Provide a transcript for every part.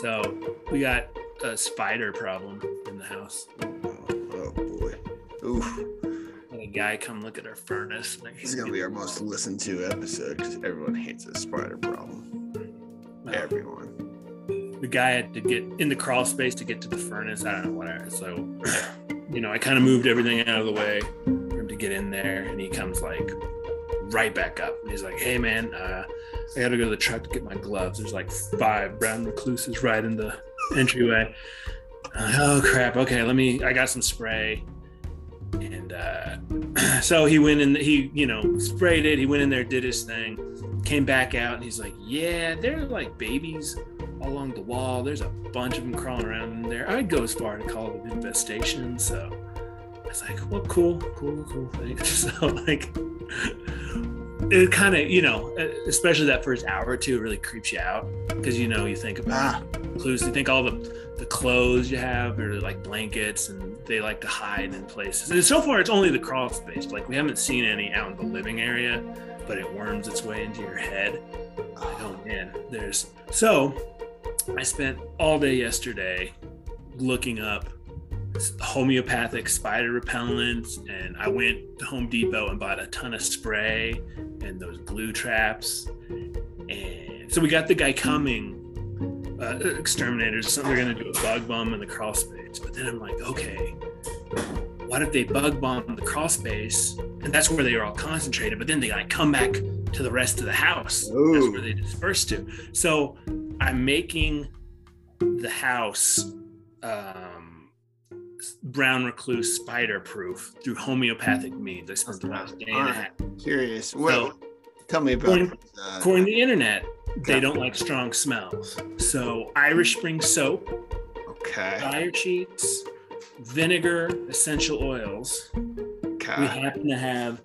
So we got a spider problem in the house. Oh, oh boy. Oof. Had a guy come look at our furnace. This is gonna be our most listened to episode because everyone hates a spider problem. Well, Everyone. the guy had to get in the crawl space to get to the furnace. I don't know whatever. So, you know, I kind of moved everything out of the way for him to get in there, and he comes like right back up. And he's like, "Hey, man, uh, I got to go to the truck to get my gloves. There's like five brown recluses right in the entryway." Like, oh crap! Okay, let me. I got some spray, and uh, so he went in. He, you know, sprayed it. He went in there, did his thing, came back out, and he's like, "Yeah, they're like babies." along the wall. There's a bunch of them crawling around in there. I'd go as far to call it an infestation. So I was like, well, cool, cool, cool. Thanks. So like, it kind of, you know, especially that first hour or two, it really creeps you out because you know you think about Ah, clues. You think all the the clothes you have are like blankets, and they like to hide in places. And so far, it's only the crawl space. Like we haven't seen any out in the living area, but it worms its way into your head. Like, oh man, there's so. I spent all day yesterday looking up homeopathic spider repellents, and I went to Home Depot and bought a ton of spray and those glue traps. And so we got the guy coming, uh, exterminators. So they're gonna do a bug bomb in the crawl space. But then I'm like, okay, what if they bug bomb the crawl space, and that's where they are all concentrated? But then they like come back to the rest of the house. That's where they disperse to. So I'm making the house um, brown recluse spider proof through homeopathic means. I spent the last day and a half. curious. Well, tell me about According- uh, According to the internet, they Okay. don't like strong smells. So Irish Spring soap, Okay. fire sheets, vinegar, essential oils. Okay. We happen to have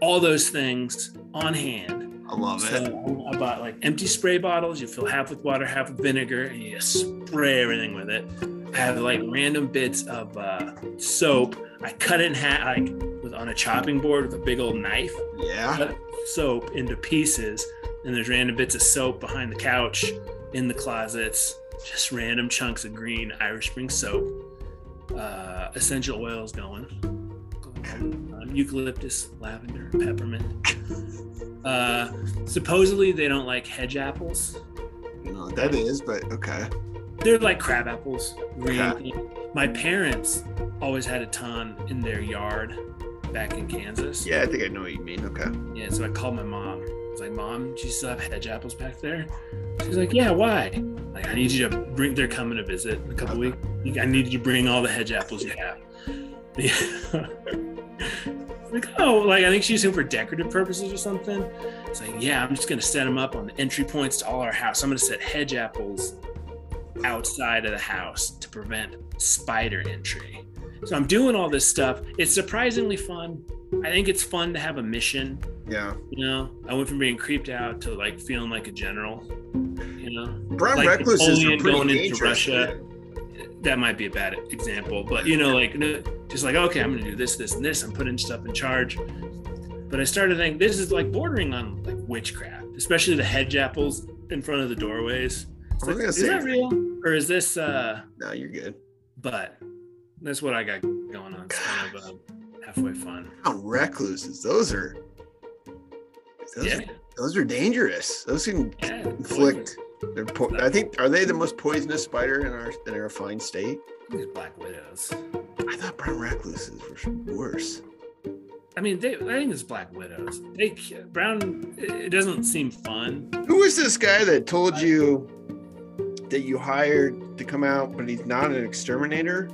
all those things on hand. I love it. I bought like empty spray bottles. You fill half with water, half with vinegar, and you spray everything with it. I have like random bits of uh, soap. I cut it in half, like with on a chopping board with a big old knife. Yeah. Cut soap into pieces, and there's random bits of soap behind the couch, in the closets. Just random chunks of green Irish Spring soap. Uh, essential oils going. Eucalyptus, lavender, peppermint. Uh, supposedly they don't like hedge apples. You know what that is, but okay. They're like crab apples. Okay. My parents always had a ton in their yard back in Kansas. Yeah, I think I know what you mean. Okay. Yeah, so I called my mom. I was like, Mom, do you still have hedge apples back there? She's like, Yeah, why? Like, I need you to bring. They're coming to visit in a couple weeks. I need you to bring all the hedge apples you have. Yeah. Like, oh, like I think she's using for decorative purposes or something. It's like, yeah, I'm just gonna set them up on the entry points to all our house. I'm gonna set hedge apples outside of the house to prevent spider entry. So I'm doing all this stuff. It's surprisingly fun. I think it's fun to have a mission. Yeah. You know, I went from being creeped out to like feeling like a general. You know, Brown Like Napoleon pretty going into. Russia. That might be a bad example, but you know, like just like okay, I'm gonna do this, this, and this. I'm putting stuff in charge. But I started to think this is like bordering on like witchcraft, especially the hedge apples in front of the doorways. It's like, is that real or is this? uh No, you're good. But that's what I got going on. It's kind of uh, halfway fun. Brown recluses, those are those, Yeah, are those are dangerous. Those can yeah. inflict. They're po- I think are they the most poisonous spider in our in our fine state? These black widows. I thought brown recluses were worse. I mean, they, I think it's black widows. They brown. It doesn't seem fun. Who was this guy that told you that you hired to come out, but he's not an exterminator?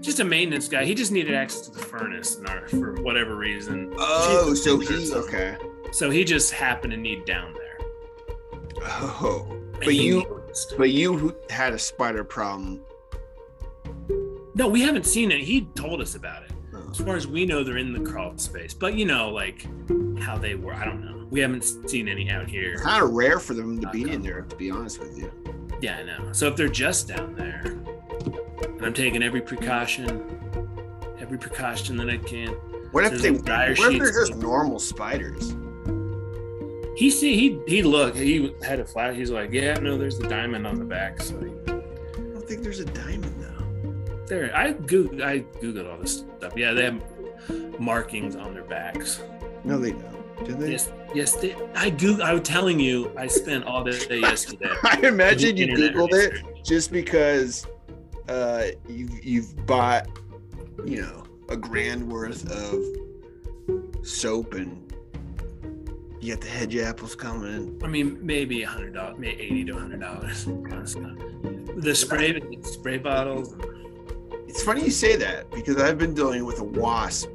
Just a maintenance guy. He just needed access to the furnace our, for whatever reason. Oh, so he okay. So he just happened to need down there. Oh, But you- but you had a spider problem. No, we haven't seen it. He told us about it. Oh. As far as we know, they're in the crawl space. But you know, like how they were. I don't know. We haven't seen any out here. Kind of rare for them to be in there, to be honest with you. Yeah, I know. So if they're just down there, and I'm taking every precaution, every precaution that I can. What if they? What if they're just normal spiders? He see he he looked. He had a flash. He's like, yeah, no, there's a diamond on the back. So I don't think there's a diamond though. there, I googled I googled all this stuff. Yeah, they have markings on their backs. No, they don't. Do they? Yes, yes. They, I Google. I was telling you, I spent all day yesterday. I imagine you googled it just because uh, you've you've bought, you know, a grand worth of soap and you got the hedge apples coming. I mean, maybe a hundred dollars, maybe eighty to a hundred dollars. The spray spray bottles. It's funny you say that because I've been dealing with a wasp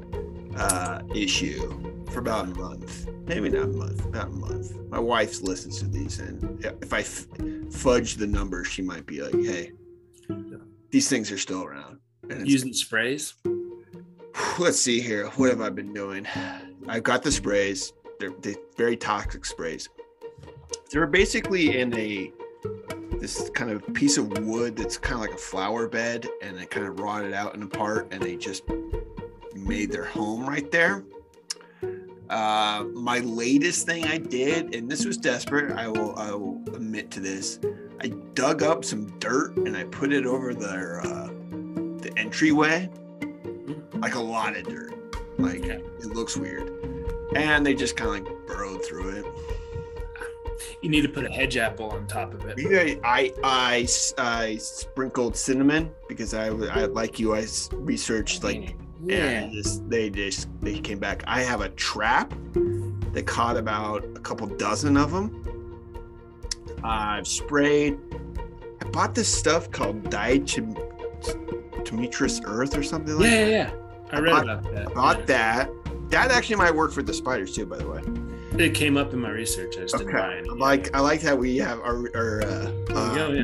uh, issue for about a month. Maybe not a month, about a month. My wife listens to these, and if I f- fudge the numbers, she might be like, "Hey, these things are still around." And Using sprays. let's see here. What have I been doing? I've got the sprays. They're, they're very toxic sprays. They're basically in a this kind of piece of wood that's kind of like a flower bed, and it kind of rotted out in a part, and they just made their home right there. Uh, my latest thing I did, and this was desperate. I will I will admit to this. I dug up some dirt and I put it over their uh, the entryway like a lot of dirt. Like it looks weird. And they just kind of like burrowed through it. You need to put a hedge apple on top of it. Yeah, I, I, I sprinkled cinnamon because I, I like you, I researched like, yeah. and just, they just, they came back. I have a trap that caught about a couple dozen of them. I've sprayed. I bought this stuff called diatomaceous earth or something like Yeah, that. yeah, yeah. I read bought- about that. Bought yeah. that. That actually might work for the spiders too, by the way. It came up in my research. I just didn't buy Okay. Like I like how we have our, our uh, uh, Yeah, yeah.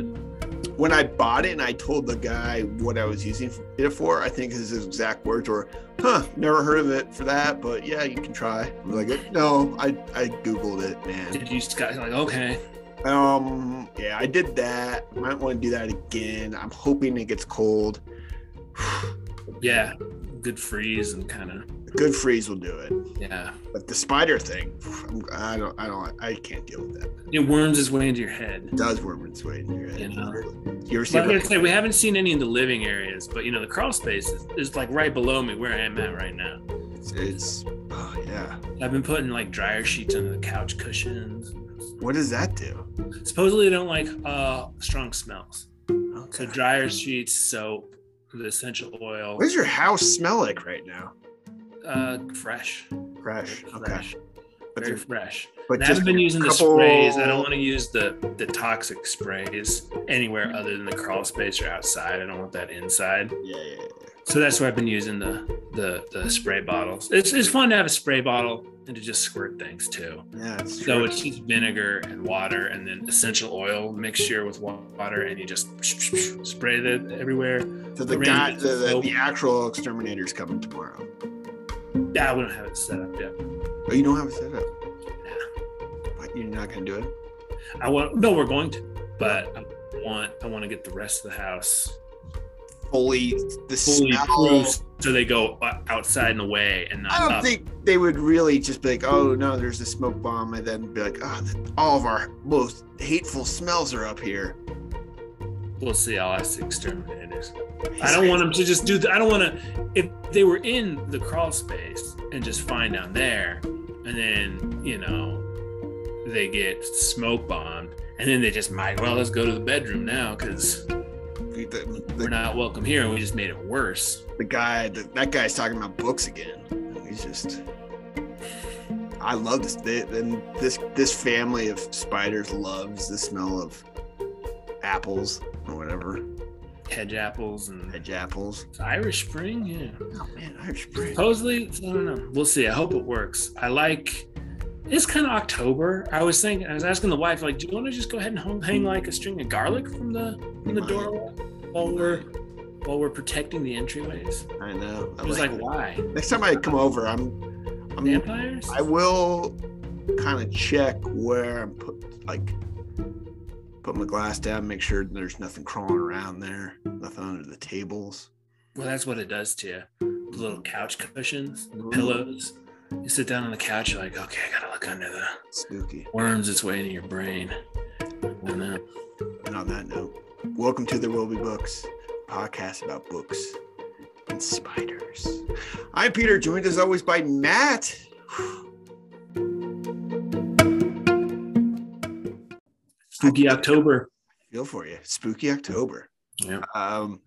when I bought it and I told the guy what I was using it for, I think his exact words were, "Huh, never heard of it for that, but yeah, you can try." I'm like, "No, I I googled it, man." Did you just got like okay? Um, yeah, I did that. Might want to do that again. I'm hoping it gets cold. Yeah, good freeze and kind of A good freeze will do it, yeah. but the spider thing, I'm, don't, I don't, I can't deal with that. It worms its way into your head. It does worm its way in your head. You know. You ever see? Like I say, we haven't seen any in the living areas, but you know the crawl space is, is like right below me where I am at right now. It's, it's oh yeah. I've been putting like dryer sheets under the couch cushions. What does that do? Supposedly they don't like uh strong smells. So dryer sheets, soap, the essential oil, What does your house smell like right now? uh, fresh, Fresh. Okay. fresh, But, very fresh. but And I haven't just been using the sprays. I don't want to use the the toxic sprays anywhere other than the crawl space or outside. I don't want that inside. Yeah, yeah, yeah. So that's why I've been using the the the spray bottles. It's it's fun to have a spray bottle and to just squirt things too. Yeah, it's So it's just vinegar and water and then essential oil mixture with water and you just spray that everywhere. so the guy, the, the, the actual exterminator's coming tomorrow. Yeah, we don't have it set up yet. Oh, you don't have it set up. What, You're not gonna do it. I want no, we're going to, but I want I want to get the rest of the house Fully, the fully smell. so they go outside and away and not I don't up. think they would really just be like, "Oh no, there's a smoke bomb," and then be like, "Oh, all of our most hateful smells are up here." We'll see. I'll ask the exterminators. I don't want them to just do. The, I don't want to. If they were in the crawl space and just find down there, and then you know they get smoke bombed, and then they just might. Well, let's go to the bedroom now because The, the, we're not welcome here, and we just made it worse. the guy, the, that guy's talking about books again. He's just. I love this. They, and this this family of spiders loves the smell of apples or whatever, Hedge apples and hedge apples. Irish Spring. Yeah. Oh man, Irish Spring. Supposedly, I don't know. We'll see. I hope it works. I like. It's kind of October. I was thinking. I was asking the wife, like, do you want to just go ahead and hang- hang like a string of garlic from the from the doorway while we're while we're protecting the entryways? I know. I was like, why? next time I come over, I'm, I'm Vampires? I will kind of check where I'm put like put my glass down, make sure there's nothing crawling around there, nothing under the tables. Well, that's what it does to you. The little couch cushions, the pillows. You sit down on the couch, you're like, okay, I gotta look under the Spooky. worms its way into your brain. And then, And on that note, welcome to the Will Be Books podcast about books and spiders. I'm Peter, joined as always by Matt. spooky October. Feel for you. Spooky October. Yeah. Um,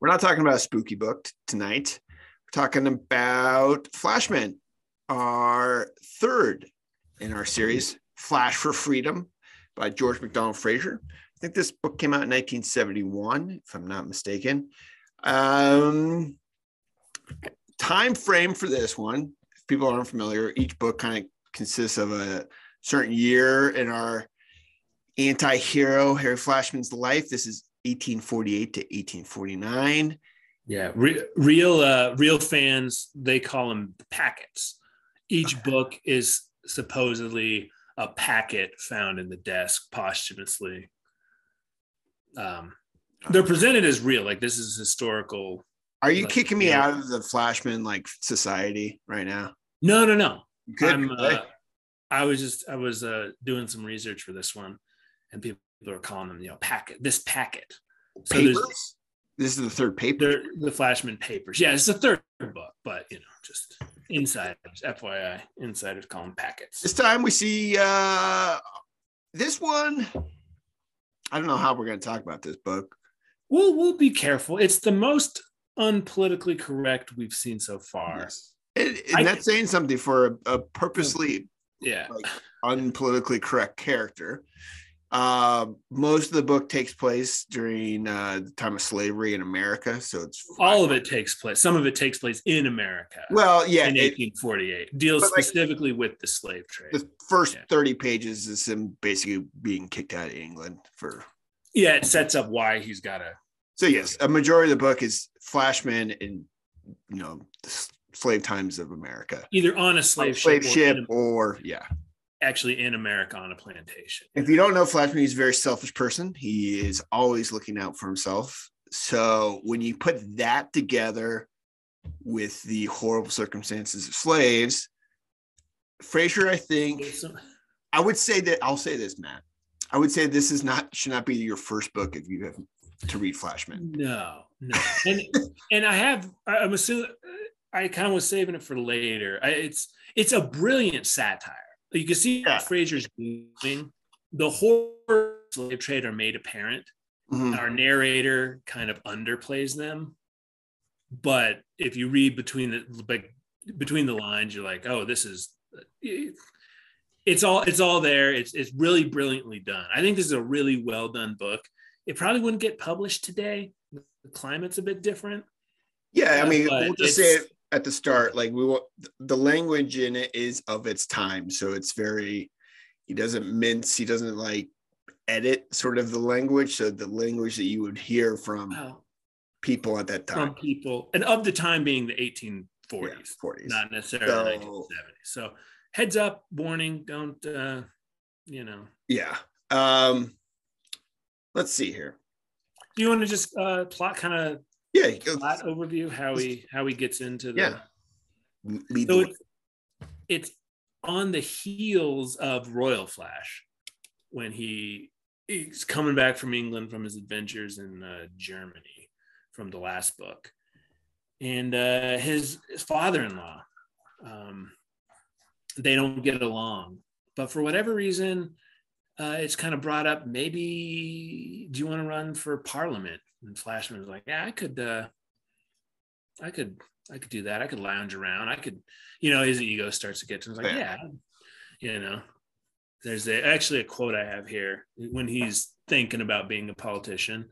we're not talking about a spooky book t- tonight. Talking about Flashman, our third in our series, Flash for Freedom by George MacDonald Fraser. I think this book came out in 1971, if I'm not mistaken. Um, time frame for this one, if people aren't familiar, each book kind of consists of a certain year in our anti-hero Harry Flashman's life. This is 1848 to 1849. Yeah, re- real uh, real fans they call them packets. Each book is supposedly a packet found in the desk posthumously. Um, they're presented as real, like this is historical. Are you Like, kicking me yeah. out of the Flashman like society right now? No, no, no. You I'm, uh, I was just I was uh, doing some research for this one, and people are calling them you know packet this packet. So there's Papers? This is the third paper. they're the Flashman papers. Yeah, it's the third book, but you know just insiders, FYI, insiders call them packets. This time we see uh this one. I don't know how we're going to talk about this book. We'll we'll be careful. It's the most unpolitically correct we've seen so far. And, and I- that's saying something for a, a purposely Yeah, like unpolitically correct character. Uh, most of the book takes place during uh, the time of slavery in America, so it's all of it takes place. Some of it takes place in America Well, yeah, in it, 1848. Deals like, specifically with the slave trade. the first Yeah. 30 pages is him basically being kicked out of England for yeah, it sets up why he's got to. so yes, a majority of the book is Flashman in you know the slave times of America. Either on a slave, slave ship, ship or or yeah. Actually in America on a plantation. If you don't know Flashman, he's a very selfish person. He is always looking out for himself. So when you put that together with the horrible circumstances of slaves, Fraser, I think I would say that I'll say this, Matt. I would say this is not should not be your first book if you have to read Flashman. No, no, and and I have. I'm assuming. I kind of was saving it for later. I, it's it's a brilliant satire. You can see Yeah. Fraser's doing the horror slave trade are made apparent. Mhm. Our narrator kind of underplays them, but if you read between the between the lines, you're like, oh, this is. It's all it's all there. It's it's really brilliantly done. I think this is a really well done book. It probably wouldn't get published today. The climate's a bit different. Yeah, I Uh, mean, but we'll just say it at the start. Like we will, the language in it is of its time, so it's very. He doesn't mince. He doesn't like edit sort of the language. So the language that you would hear from Wow. people at that time, From people and of the time being the 1840s, Yeah, 40s. not necessarily So- 1970s. So heads up, warning, don't uh, you know. Yeah. Um. Let's see here. Do you want to just uh plot kind of Yeah. plot overview how he how he gets into the Yeah. lead so it's, it's on the heels of Royal Flash when he he's coming back from England from his adventures in uh, Germany from the last book, and uh, his his father-in-law, um, they don't get along, but for whatever reason, uh, it's kind of brought up. Maybe do you want to run for Parliament? And Flashman was like, yeah, I could. Uh, I could I could do that. I could lounge around. I could, you know, his ego starts to get to him. He's like, Yeah. yeah, you know. There's a, actually a quote I have here when he's thinking about being a politician.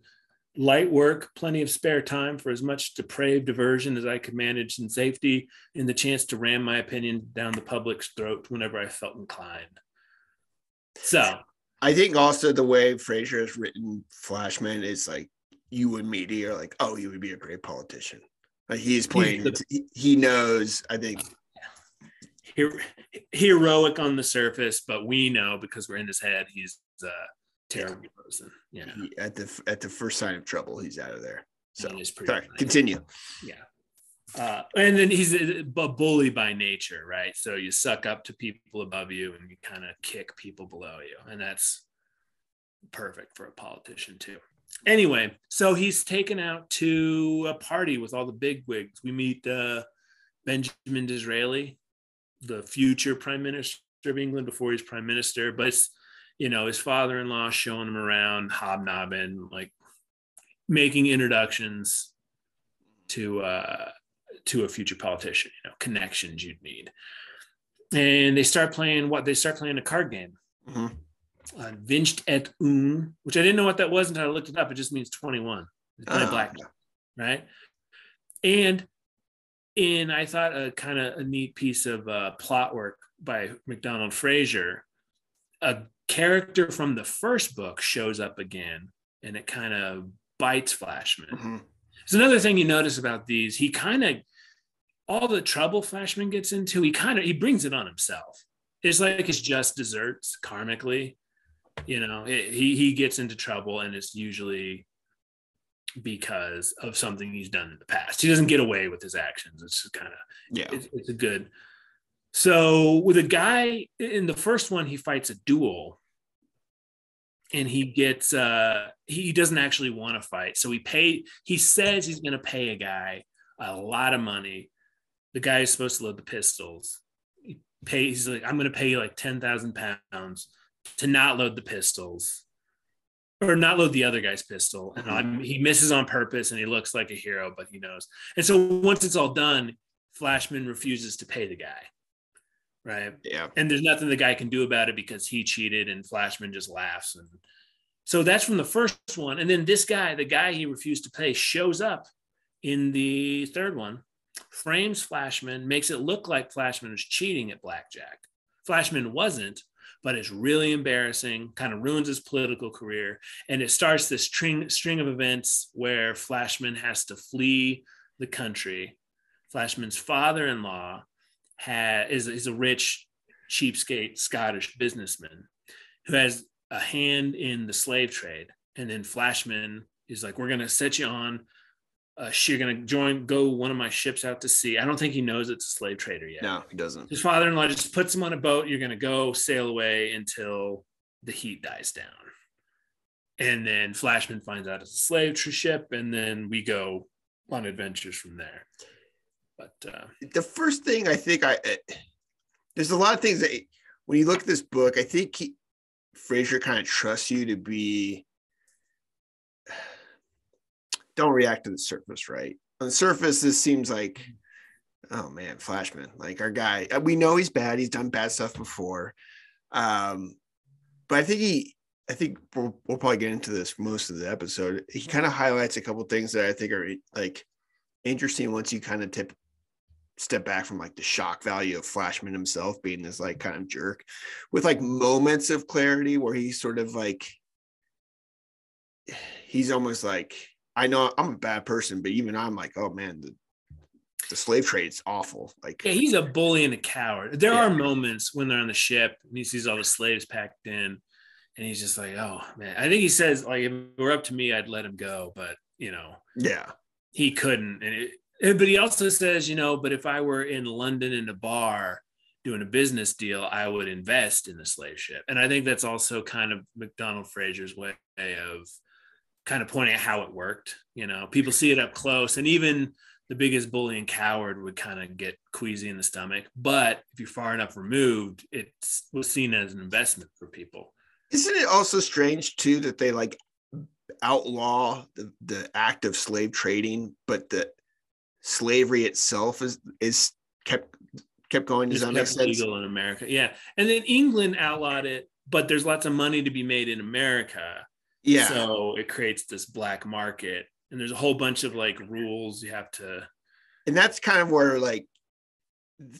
Light work, plenty of spare time for as much depraved diversion as I could manage in safety, and the chance to ram my opinion down the public's throat whenever I felt inclined. So, I think also the way Fraser has written Flashman is like you and me. You're like, oh, he would be a great politician. Like he's playing. he- he knows. I think. her- heroic on the surface, but we know because we're in his head, he's a terrible person. Yeah. he- at the at the first sign of trouble, he's out of there. So He is pretty sorry, continue. Yeah. Uh, and then he's a bully by nature, right? So you suck up to people above you and you kind of kick people below you. And that's perfect for a politician, too. Anyway, so he's taken out to a party with all the big wigs. We meet uh, Benjamin Disraeli, the future prime minister of England before he's prime minister, but it's, you know, his father-in-law showing him around, hobnobbing, like making introductions to uh, to a future politician, you know, connections you'd need. And they start playing what they start playing a card game. Mm-hmm. Uh, Vingt et un, which I didn't know what that was until I looked it up. It just means 21. It's black, right? And in I thought a kind of a neat piece of uh, plot work by MacDonald Fraser, a character from the first book shows up again, and it kind of bites Flashman. Mm-hmm. It's another thing you notice about these. He kind of all the trouble Flashman gets into, he kind of he brings it on himself. It's like it's just desserts karmically. You know, it, he he gets into trouble, and it's usually because of something he's done in the past. He doesn't get away with his actions. It's kind of yeah. It's, it's a good. So with a guy in the first one, he fights a duel and he gets uh he doesn't actually want to fight so he pay he says he's going to pay a guy a lot of money the guy is supposed to load the pistols he pay he's like i'm going to pay you like 10,000 pounds to not load the pistols or not load the other guy's pistol and mm-hmm. I'm, he misses on purpose and he looks like a hero but he knows and so once it's all done flashman refuses to pay the guy right? Yeah. And there's nothing the guy can do about it because he cheated and Flashman just laughs. And so that's from the first one. And then this guy, the guy he refused to pay, shows up in the third one, frames Flashman, makes it look like Flashman was cheating at blackjack. Flashman wasn't, but it's really embarrassing, kind of ruins his political career. And it starts this string, string of events where Flashman has to flee the country. Flashman's father in law is, is a rich, cheapskate Scottish businessman who has a hand in the slave trade. And then Flashman is like, we're going to set you on. Uh, you're going to join, go one of my ships out to sea. I don't think he knows it's a slave trader yet. No, he doesn't. His father in law just puts him on a boat. You're going to go sail away until the heat dies down. And then Flashman finds out it's a slave ship. And then we go on adventures from there. But uh, the first thing I think I eh, there's a lot of things that when you look at this book, I think he, Fraser kind of trusts you to be don't react to the surface, right? On the surface, this seems like oh man, Flashman, like our guy. Uh, we know he's bad. He's done bad stuff before. Um, but I think he I think we'll, we'll, probably get into this most of the episode. He kind of highlights a couple things that I think are like interesting once you kind of tip step back from like the shock value of Flashman himself being this like kind of jerk with like moments of clarity where he's sort of like he's almost like I know I'm a bad person, but even I'm like, oh man, the the slave trade's awful. Like yeah, he's a bully and a coward. There yeah. are moments when they're on the ship and he sees all the slaves packed in and he's just like, oh man. I think he says like if it were up to me, I'd let him go, but you know, yeah, he couldn't. And it, but he also says, you know, but if I were in London in a bar doing a business deal, I would invest in the slave ship. And I think that's also kind of MacDonald Fraser's way of kind of pointing out how it worked. You know, people see it up close, and even the biggest bully and coward would kind of get queasy in the stomach. But if you're far enough removed, it was seen as an investment for people. Isn't it also strange too that they like outlaw the, the act of slave trading, but the slavery itself is is kept kept going. Does that make sense? Legal in America, yeah. And then England outlawed it, but there's lots of money to be made in America. Yeah. So it creates this black market, and there's a whole bunch of like rules you have to. And that's kind of where like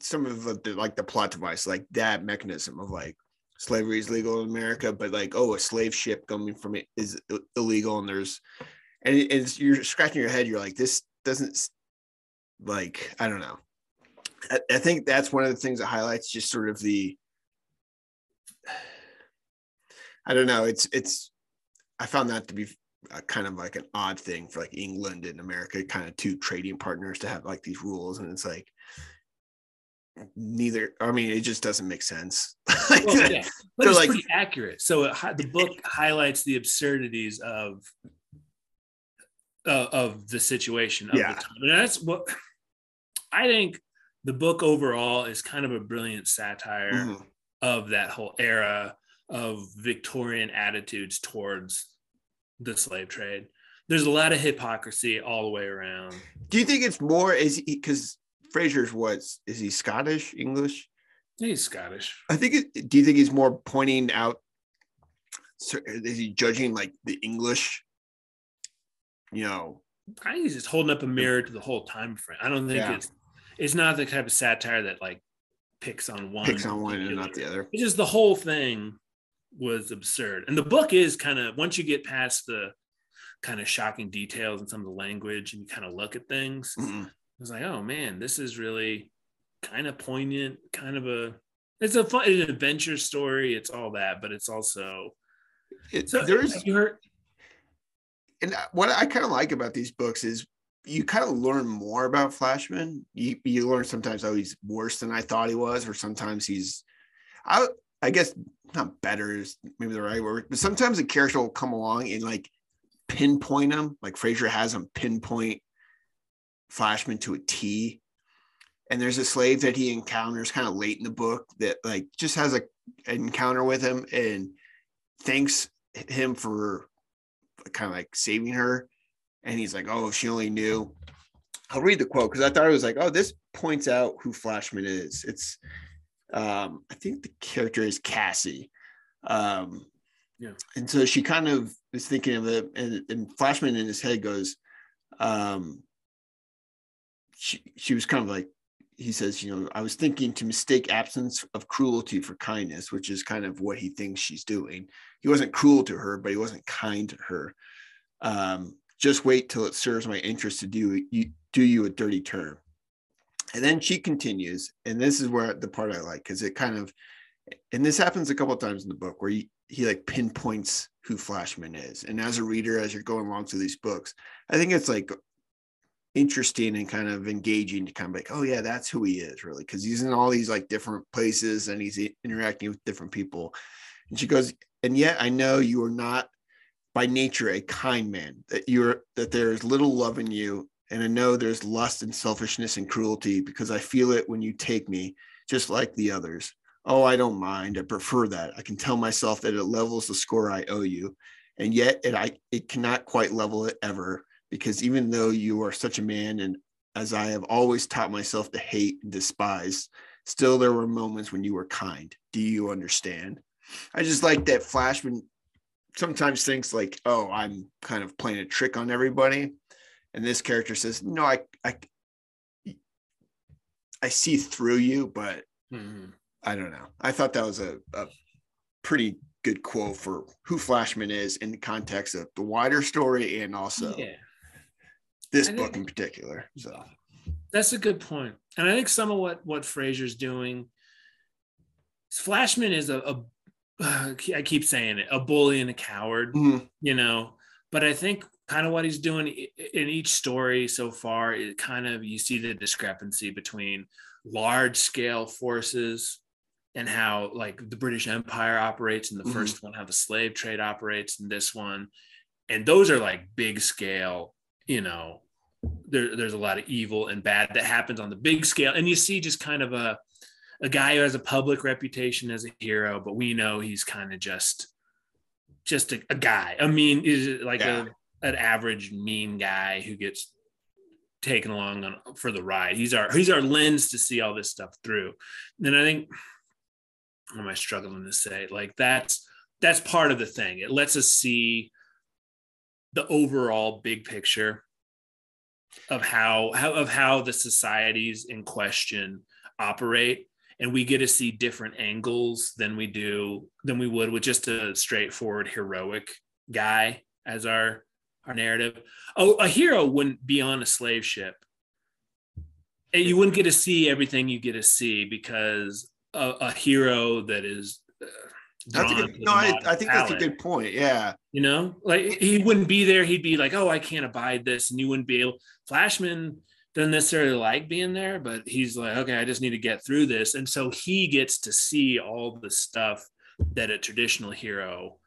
some of the like the plot device, like that mechanism of like slavery is legal in America, but like oh, a slave ship coming from it is illegal, and there's and it's you're scratching your head. You're like this doesn't like I don't know. I, I think that's one of the things that highlights just sort of the I don't know. It's it's I found that to be a kind of like an odd thing for like England and America, kind of two trading partners to have like these rules, and it's like neither. I mean, it just doesn't make sense. well, yeah, but it's like- pretty accurate. So it, the book highlights the absurdities of uh, of the situation of Yeah. the time, and that's what I think. The book overall is kind of a brilliant satire Mhm. of that whole era of Victorian attitudes towards the slave trade. There's a lot of hypocrisy all the way around. Do you think it's more is because Fraser's what's is he Scottish English? He's Scottish. I think. It, do you think he's more pointing out? Is he judging like the English? You know, I think he's just holding up a mirror to the whole time frame. I don't think Yeah. it's it's not the type of satire that like picks on one. picks on one and not the other. It's just the whole thing was absurd. And the book is kind of once you get past the kind of shocking details and some of the language and you kind of look at things, Mhm. it's like, oh man, this is really kind of poignant, kind of a it's a fun it's an adventure story. It's all that, but it's also It, so there's you heard and what I kind of like about these books is you kind of learn more about Flashman. You you learn sometimes oh he's worse than I thought he was, or sometimes he's I I guess not better is maybe the right word, but sometimes a character will come along and like pinpoint him, like Fraser has him pinpoint Flashman to a T. And there's a slave that he encounters kind of late in the book that like just has a an encounter with him and thanks him for kind of like saving her. And he's like, oh, if she only knew. I'll read the quote because I thought it was like, oh, this points out who Flashman is. It's, um, I think the character is Cassie. Um, Yeah. And so she kind of is thinking of it, and, and Flashman in his head goes, um, she, she was kind of like, he says, you know, I was thinking to mistake absence of cruelty for kindness, which is kind of what he thinks she's doing. He wasn't cruel to her, but he wasn't kind to her. Um, just wait till it serves my interest to do you do you a dirty turn. And then she continues, and this is where the part I like because it kind of, and this happens a couple of times in the book where he, he like pinpoints who Flashman is. And as a reader, as you're going along through these books, I think it's like interesting and kind of engaging to kind of like, oh yeah, that's who he is really, because he's in all these like different places and he's interacting with different people. And she goes, and yet I know you are not by nature a kind man, that you're that there is little love in you. And I know there's lust and selfishness and cruelty because I feel it when you take me, just like the others. Oh, I don't mind. I prefer that. I can tell myself that it levels the score I owe you. And yet it I it cannot quite level it ever because even though you are such a man and as I have always taught myself to hate and despise, still there were moments when you were kind. Do you understand? I just like that Flashman sometimes thinks like, oh, I'm kind of playing a trick on everybody. And this character says, no, I I I see through you, but Mhm. I don't know. I thought that was a, a pretty good quote for who Flashman is in the context of the wider story and also yeah. this I book think- in particular. So That's a good point. And I think some of what what Fraser's doing, Flashman is a, a I keep saying it, a bully and a coward, Mhm. you know. But I think kind of what he's doing in each story so far, it kind of you see the discrepancy between large scale forces and how like the British Empire operates in the Mhm. first one, how the slave trade operates in this one. And those are like big scale, you know, there, there's a lot of evil and bad that happens on the big scale. And you see just kind of a, a guy who has a public reputation as a hero, but we know he's kind of just, just a, a guy. I mean, is like Yeah. a, an average mean guy who gets taken along on, for the ride. He's our, he's our lens to see all this stuff through. And I think, what am I struggling to say? Like that's, that's part of the thing. It lets us see the overall big picture of how, how of how the societies in question operate and we get to see different angles than we do than we would with just a straightforward heroic guy as our our narrative oh a hero wouldn't be on a slave ship And you wouldn't get to see everything you get to see because a, a hero that is uh, That's a good, no, I, I think that's a good point. Yeah. You know, like he wouldn't be there. He'd be like, "Oh, I can't abide this," and you wouldn't be able. Flashman doesn't necessarily like being there, but he's like, "Okay, I just need to get through this," and so he gets to see all the stuff that a traditional hero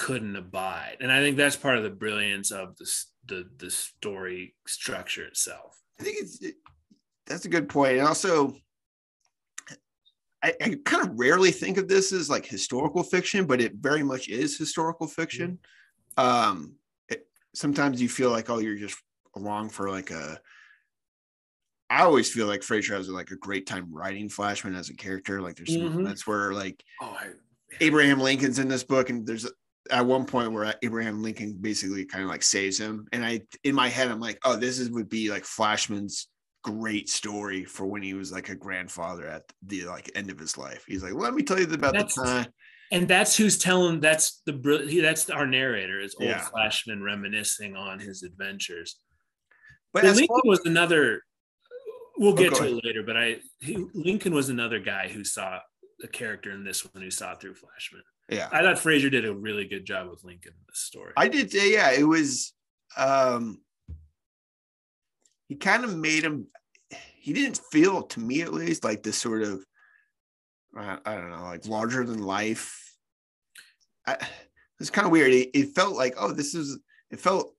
couldn't abide, and I think that's part of the brilliance of the the the story structure itself. I think it's it, that's a good point. And also, I, I kind of rarely think of this as like historical fiction, but it very much is historical fiction. Um, it, sometimes you feel like, oh, you're just along for like a. I always feel like Fraser has like a great time writing Flashman as a character. Like there's some Mhm. moments where like Oh, I, Abraham Lincoln's in this book, and there's at one point where Abraham Lincoln basically kind of like saves him. And I, in my head, I'm like, oh, this is would be like Flashman's great story for when he was like a grandfather at the like end of his life. He's like, let me tell you about That's- the time. and that's who's telling. That's the that's our narrator is old Yeah. Flashman reminiscing on his adventures. But Lincoln was another. We'll Oh, get go to ahead. it later, but I he, Lincoln was another guy who saw the character in this one who saw through Flashman. Yeah, I thought Fraser did a really good job with Lincoln in this story. I did. say, Yeah, it was. um He kind of made him. He didn't feel, to me at least, like this sort of. I, I don't know, like larger than life. I, it's kind of weird. It, it felt like, oh, this is. It felt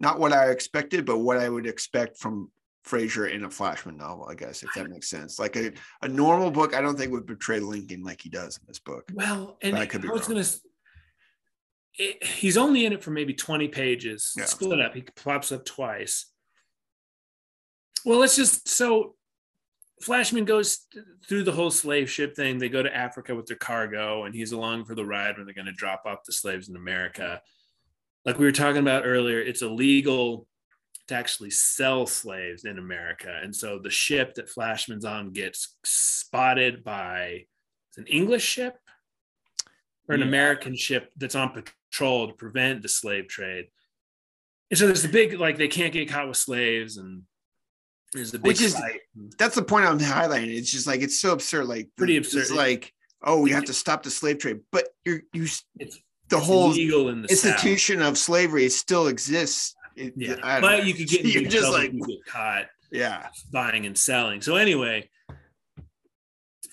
not what I expected, but what I would expect from Fraser in a Flashman novel. I guess if that makes sense. Like a, a normal book, I don't think would portray Lincoln like he does in this book. well, and I I, could be was gonna. Eh, he's only in it for maybe twenty pages, Yeah. split up. He pops up twice. Well, let's just so. Flashman goes through the whole slave ship thing. They go to Africa with their cargo, and he's along for the ride when they're going to drop off the slaves in America. Like we were talking about earlier, it's illegal to actually sell slaves in America. And so the ship that Flashman's on gets spotted by it's an English ship or an Yeah. American ship that's on patrol to prevent the slave trade. And so there's a big like they can't get caught with slaves and there's a big Which is- fight. that's the point I'm highlighting. It's just like it's so absurd. Like Pretty absurd. It's like oh, we have to stop the slave trade, but you're you It's the it's whole illegal in the South. institution of slavery still exists. It- Yeah, but know. you could get you're just like you get caught. yeah, buying and selling. So anyway,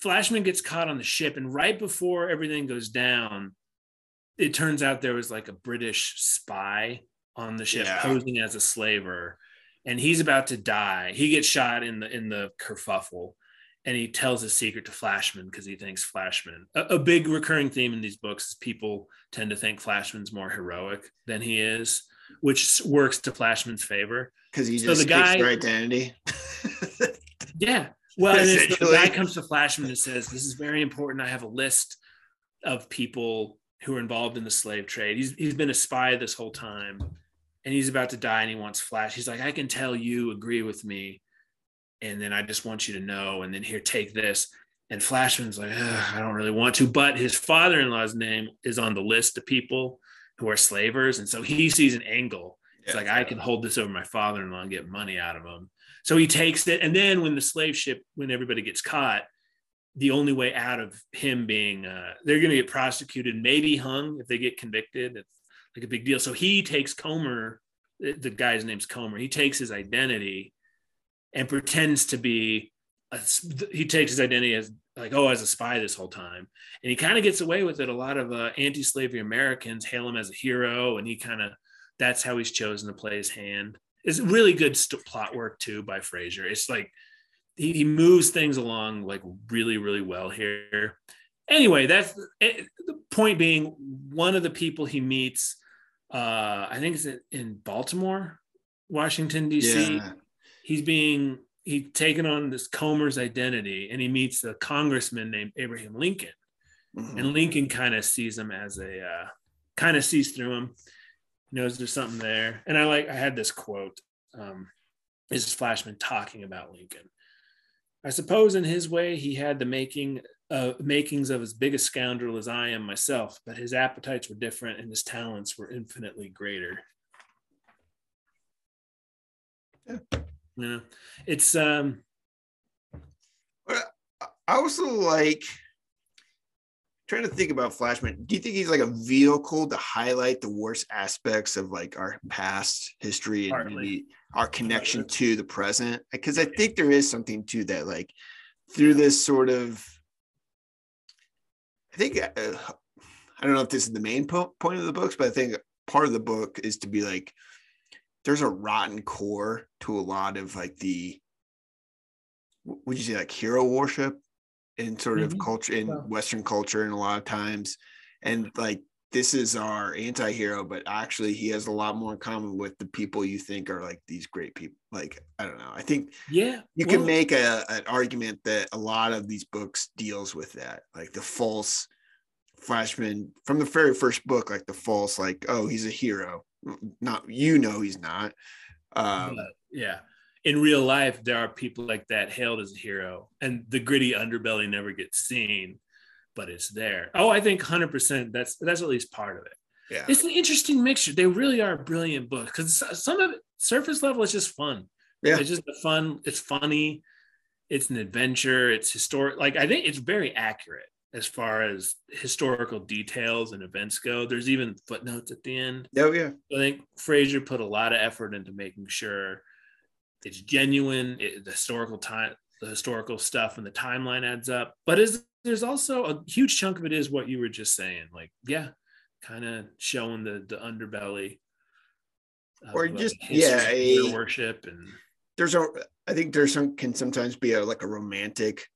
Flashman gets caught on the ship, and right before everything goes down, it turns out there was like a British spy on the ship Yeah. posing as a slaver, and he's about to die. He gets shot in the in the kerfuffle, and he tells his secret to Flashman because he thinks Flashman. A, a big recurring theme in these books is people tend to think Flashman's more heroic than he is, which works to Flashman's favor. because he So just the guy- their identity. Yeah. Well, and it's, the guy comes to Flashman and says, This is very important. I have a list of people who are involved in the slave trade. He's, he's been a spy this whole time and he's about to die and he wants Flash. He's like, I can tell you agree with me. And then I just want you to know. And then here, take this. And Flashman's like, I don't really want to. But his father in law's name is on the list of people who are slavers. And so he sees an angle. It's Yeah. like, I can hold this over my father in law and get money out of him. So he takes it. And then when the slave ship, when everybody gets caught, the only way out of him being, uh, they're going to get prosecuted, maybe hung if they get convicted. It's like a big deal. So he takes Comber, the the guy's name's Comber. He takes his identity and pretends to be, a, he takes his identity as like, oh, as a spy this whole time. And he kind of gets away with it. A lot of uh, anti slavery Americans hail him as a hero. And he kind of, that's how he's chosen to play his hand. It's really good st- plot work too by Fraser. It's like he, he moves things along like really, really well here. Anyway, that's eh, the point being one of the people he meets, uh, I think it's in- in Baltimore, Washington, D.C. yeah, He's being he's taken on this Comber's identity and he meets a congressman named Abraham Lincoln Mhm. and Lincoln kind of sees him as a uh, kind of sees through him, knows there's something there. And I like I had this quote. Um, this is Flashman talking about Lincoln. I suppose in his way he had the making uh, makings of as big a scoundrel as I am myself, but his appetites were different and his talents were infinitely greater. Yeah. You know, it's um I also like trying to think about Flashman. Do you think he's like a vehicle to highlight the worst aspects of like our past history and our connection to the present? Because I think there is something to that, like through this sort of. I think uh, I don't know if this is the main po- point of the books, but I think part of the book is to be like there's a rotten core to a lot of like the would you say like hero worship in sort of Mhm. culture in Yeah. western culture and a lot of times and like this is our anti-hero but actually he has a lot more in common with the people you think are like these great people like i don't know i think Yeah. you can make a, an argument that a lot of these books deals with that like the false flashman from the very first book like the false like oh he's a hero not you know he's not um yeah. In real life, there are people like that hailed as a hero, and the gritty underbelly never gets seen, but it's there. Oh, I think 100% that's that's at least part of it. yeah It's an interesting mixture. They really are brilliant books because some of it, surface level, is just fun. Yeah. It's just a fun, it's funny, it's an adventure, it's historic. Like, I think it's very accurate as far as historical details and events go. There's even footnotes at the end. oh yeah I think Fraser put a lot of effort into making sure it's genuine, it, the historical time, the historical stuff, and the timeline adds up. But is there's also a huge chunk of it is what you were just saying, like yeah, kind of showing the the underbelly, Or just- yeah, a- worship and there's a i think there's some can sometimes be a like a romantic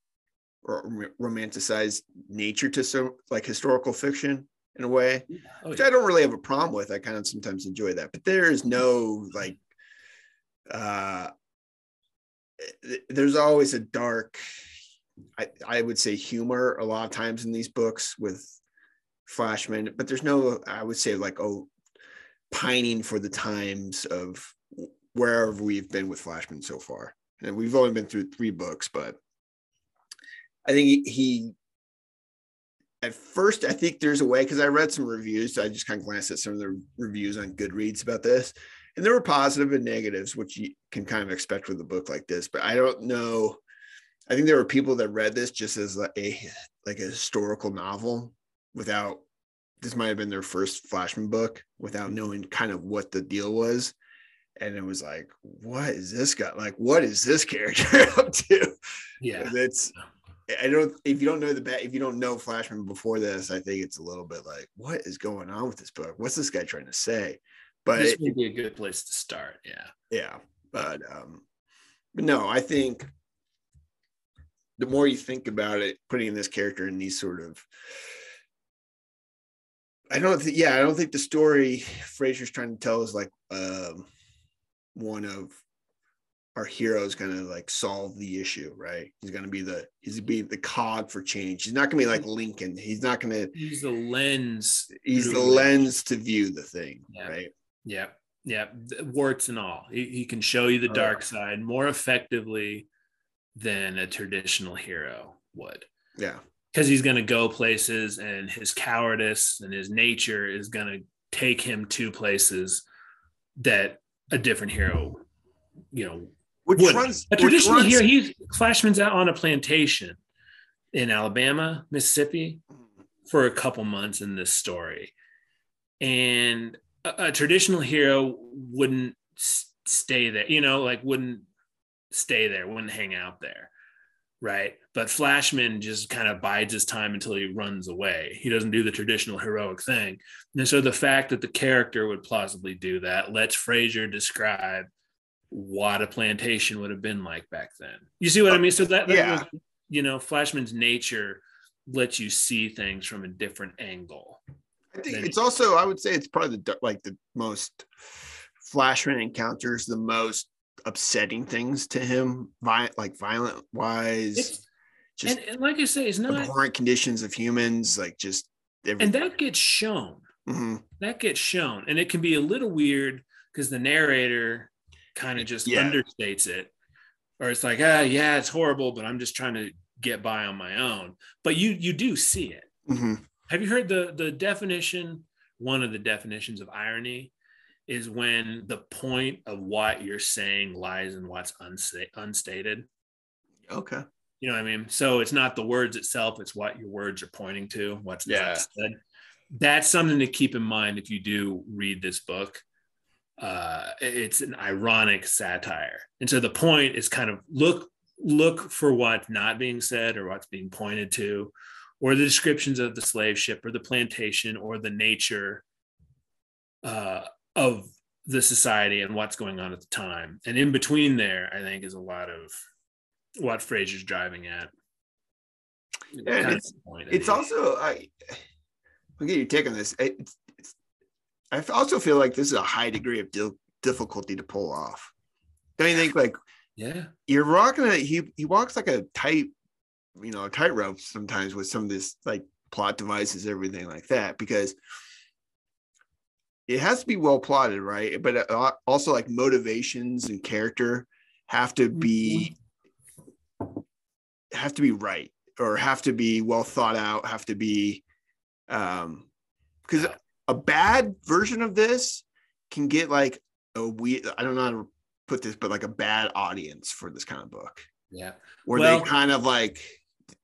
or rom- romanticized nature to some like historical fiction in a way oh, which yeah. I don't really have a problem with. I kind of sometimes enjoy that, but there is no like, uh, there's always a dark, I, I would say humor a lot of times in these books with Flashman, but there's no, I would say like, oh, pining for the times of wherever we've been with Flashman so far. And we've only been through three books, but I think he, he at first i think there's a way because i read some reviews i just kind of glanced at some of the reviews on goodreads about this and there were positive and negatives which you can kind of expect with a book like this but i don't know. I think there were people that read this just as like a like a historical novel without this might have been their first flashman book without knowing kind of what the deal was and it was like what is this guy like what is this character up to? Yeah, that's I don't if you don't know the bat if you don't know Flashman before this, I think it's a little bit like, what is going on with this book? What's this guy trying to say? But this would be a good place to start. Yeah, yeah, but um, but no, I think the more you think about it, putting this character in these sort of I don't think yeah, I don't think the story Fraser's trying to tell is like um one of our hero is gonna like solve the issue, right? He's gonna be the he's be the cog for change. He's not gonna be like mm-hmm. Lincoln. He's not gonna use the lens. he's the lens to view the thing, Yeah. right? Yeah, yeah, warts and all. He, he can show you the dark side more effectively than a traditional hero would, Yeah. because he's going to go places, and his cowardice and his nature is going to take him to places that a different hero, you know, Which Would. runs a which traditional runs- hero. He's Flashman's out on a plantation in Alabama, Mississippi, for a couple months in this story. And a, a traditional hero wouldn't stay there, you know, like wouldn't stay there, wouldn't hang out there. Right. But Flashman just kind of bides his time until he runs away. He doesn't do the traditional heroic thing. And so the fact that the character would plausibly do that lets Fraser describe what a plantation would have been like back then. You see what I mean? So that, that Yeah. was, you know, Flashman's nature lets you see things from a different angle. I think it's also, I would say, it's probably the like the most Flashman encounters the most upsetting things to him, vi- like violent wise, It's, just and, and like I say, it's not, abhorrent conditions of humans, like just every. and that gets shown. Mhm. That gets shown, and it can be a little weird because the narrator kind of just Yeah. understates it, or it's like, ah, yeah, it's horrible, but I'm just trying to get by on my own. But you you do see it. Mhm. Have you heard the the definition? One of the definitions of irony is when the point of what you're saying lies in what's unsa- unstated. Okay. You know what I mean? So it's not the words itself, it's what your words are pointing to, what's not Yeah. said. That's something to keep in mind if you do read this book. Uh, it's an ironic satire. And so the point is kind of look look for what's not being said or what's being pointed to, or the descriptions of the slave ship or the plantation or the nature uh, of the society and what's going on at the time. And in between there, I think is a lot of what Fraser's driving at. Yeah, Kind of the point, It's also I I'll get your take on this. It's, it's I also feel like this is a high degree of dil- difficulty to pull off. Don't you think? Like yeah, you're rocking a he he walks like a tight, you know, tightrope sometimes with some of this like plot devices, everything like that, because it has to be well plotted, right? But uh, also like motivations and character have to be have to be right or have to be well thought out, have to be um because a bad version of this can get like a we I don't know how to put this, but like a bad audience for this kind of book yeah, where Well- they kind of like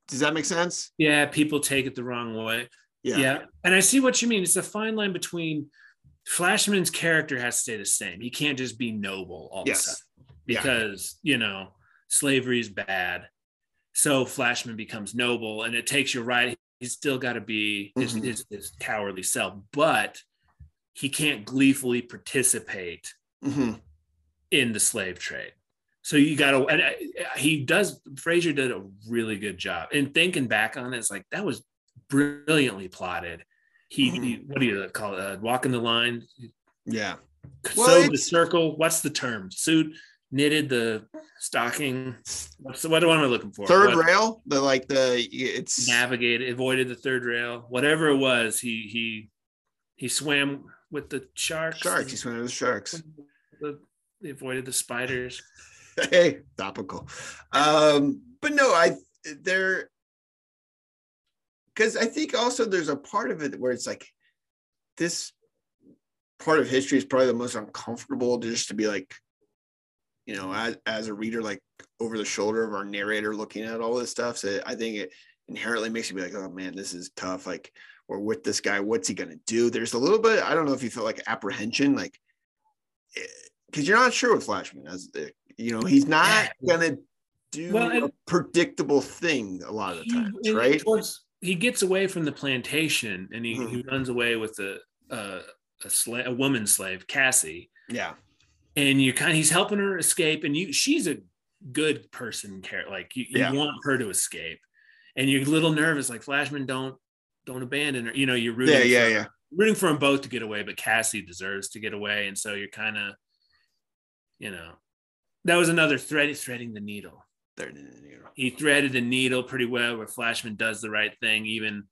does that make sense? yeah. People take it the wrong way. Yeah. Yeah. And I see what you mean. It's a fine line between Flashman's character has to stay the same. He can't just be noble all Yes. of a sudden Yeah. because, you know, slavery is bad. So Flashman becomes noble and it takes you right. He's still got to be his, Mhm. his, his cowardly self, but he can't gleefully participate Mhm. in the slave trade. So you got to, and uh, he does, Fraser did a really good job. And thinking back on it, it's like that was brilliantly plotted. He, Mhm. he what do you call it? Uh, walking the line, Yeah. Well, sewed the circle. What's the term? Suit, knitted the stocking. What's the, what am I looking for? Third What- rail, the like the it's navigated, avoided the third rail, whatever it was. He, he, he swam with the sharks. sharks. He swam with the sharks. The, he avoided the spiders. hey, topical. Um, but no, I there because I think also there's a part of it where it's like this part of history is probably the most uncomfortable just to be like, you know, as, as a reader, like over the shoulder of our narrator looking at all this stuff. So I think it inherently makes you be like, oh man, this is tough. Like, we're with this guy. What's he gonna do? There's a little bit, I don't know if you feel like apprehension, like eh, because you're not sure with Flashman as eh, you know he's not gonna do Well, a predictable thing a lot of the He- times, and right? towards- he gets away from the plantation and he, Mhm. he mm-hmm. runs away with a a, uh, a, sla- a woman slave, Cassie, Yeah, and you kind of he's helping her escape, and you she's a good person, care like you, you Yeah. want her to escape, and you're a little nervous, like Flashman, don't don't abandon her. You know, you're rooting yeah, yeah, for, yeah. rooting for them both to get away, but Cassie deserves to get away, and so you're kind of, you know, that was another thread threading the needle no, no, no. he threaded the needle pretty well where flashman does the right thing even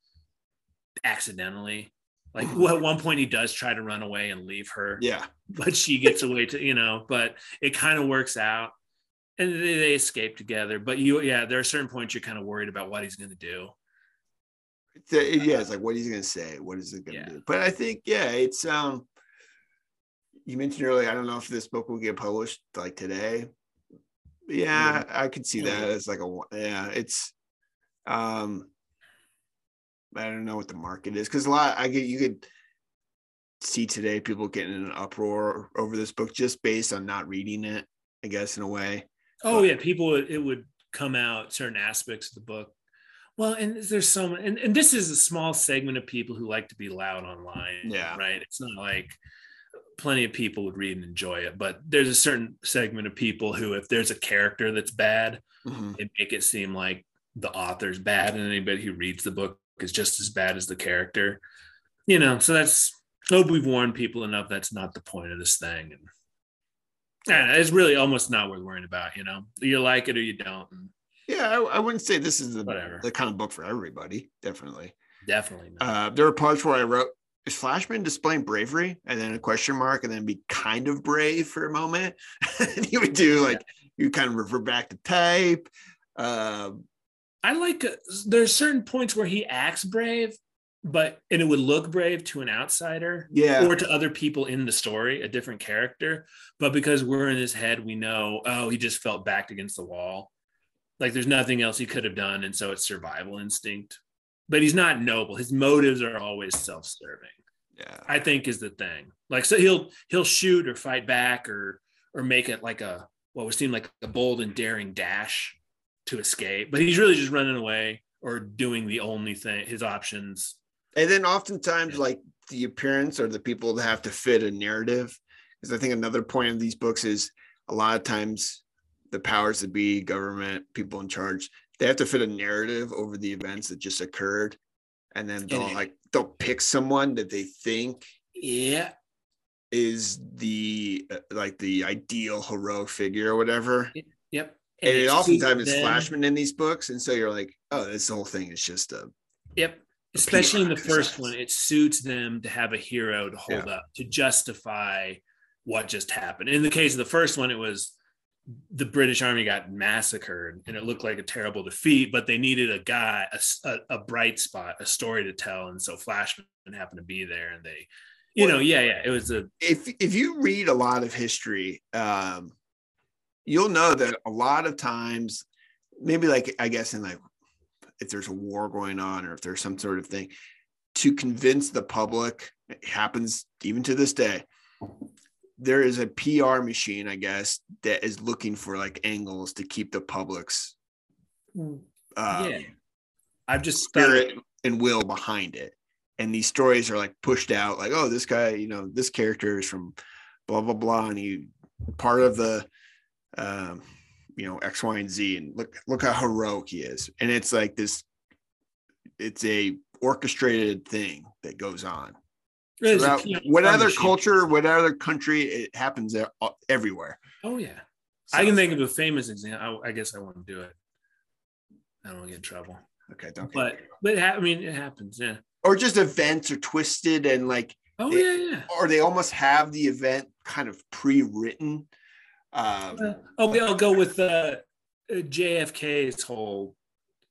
accidentally like at one point he does try to run away and leave her Yeah, but she gets away to you know but it kind of works out and they, they escape together but you yeah there are certain points you're kind of worried about what he's going to do It's- yeah. It's like what he's gonna say. What is it gonna Yeah. do? But I think yeah, it's um. You mentioned earlier. I don't know if this book will get published like today. Yeah, I could see that as like a yeah. It's um. I don't know what the market is because a lot I get you could see today people getting in an uproar over this book just based on not reading it. I guess in a way. oh yeah people it would come out certain aspects of the book well and there's so many and, and this is a small segment of people who like to be loud online Yeah. right it's not like plenty of people would read and enjoy it but there's a certain segment of people who if there's a character that's bad Mhm. they make it seem like the author's bad and anybody who reads the book is just as bad as the character you know so that's I hope we've warned people enough that's not the point of this thing and yeah, it's really almost not worth worrying about you know you like it or you don't and Yeah, I, I wouldn't say this is the, Whatever. the kind of book for everybody. Definitely. definitely not. Uh, there were parts where I wrote, "Is Flashman displaying bravery?" and then a question mark, and then be kind of brave for a moment. and you would do like you kind of revert back to type. Um, I like uh, there's certain points where he acts brave, but and it would look brave to an outsider yeah, or to other people in the story, a different character. But because we're in his head, we know, oh, he just felt backed against the wall. like there's nothing else he could have done, and so it's survival instinct. But he's not noble. His motives are always self-serving. Yeah. I think is the thing. Like so he'll he'll shoot or fight back or or make it like a what would seem like a bold and daring dash to escape, but he's really just running away or doing the only thing his options. And then oftentimes, like the appearance or the people that have to fit a narrative. Because I think another point of these books is a lot of times the powers that be, government, people in charge, they have to fit a narrative over the events that just occurred. And then they'll like they'll pick someone that they think Yeah. is the uh, like the ideal heroic figure or whatever. Yep. And it it's oftentimes is Flashman in these books, and so you're like, oh, this whole thing is just a Yep. Especially in the first one, it suits them to have a hero to hold Yeah. up to justify what just happened. In the case of the first one, it was the British army got massacred and it looked like a terrible defeat, but they needed a guy, a bright spot, a story to tell. And so Flashman happened to be there and they, you know, yeah, yeah, it was a, if if you read a lot of history, um, you'll know that a lot of times, maybe like I guess in like if there's a war going on or if there's some sort of thing, to convince the public, it happens even to this day. There is a PR machine, I guess, that is looking for like angles to keep the public's uh, yeah. I've just thought, spirit and will behind it. And these stories are like pushed out, like, oh, this guy, you know, this character is from blah blah blah, and he part of the um, you know, X, Y, and Z, and look look how heroic he is. And it's like this, it's a orchestrated thing that goes on. Throughout PR what other culture, what other country, it happens everywhere. Oh, yeah. So- I can think of a famous example. I, I guess I won't do it. I don't want to get in trouble. Okay, don't. But, but ha- I mean, it happens. Yeah. or just events are twisted and like Oh, It- yeah, yeah. or they almost have the event kind of pre-written. Um, Uh, okay, I'll go with uh, uh, JFK's whole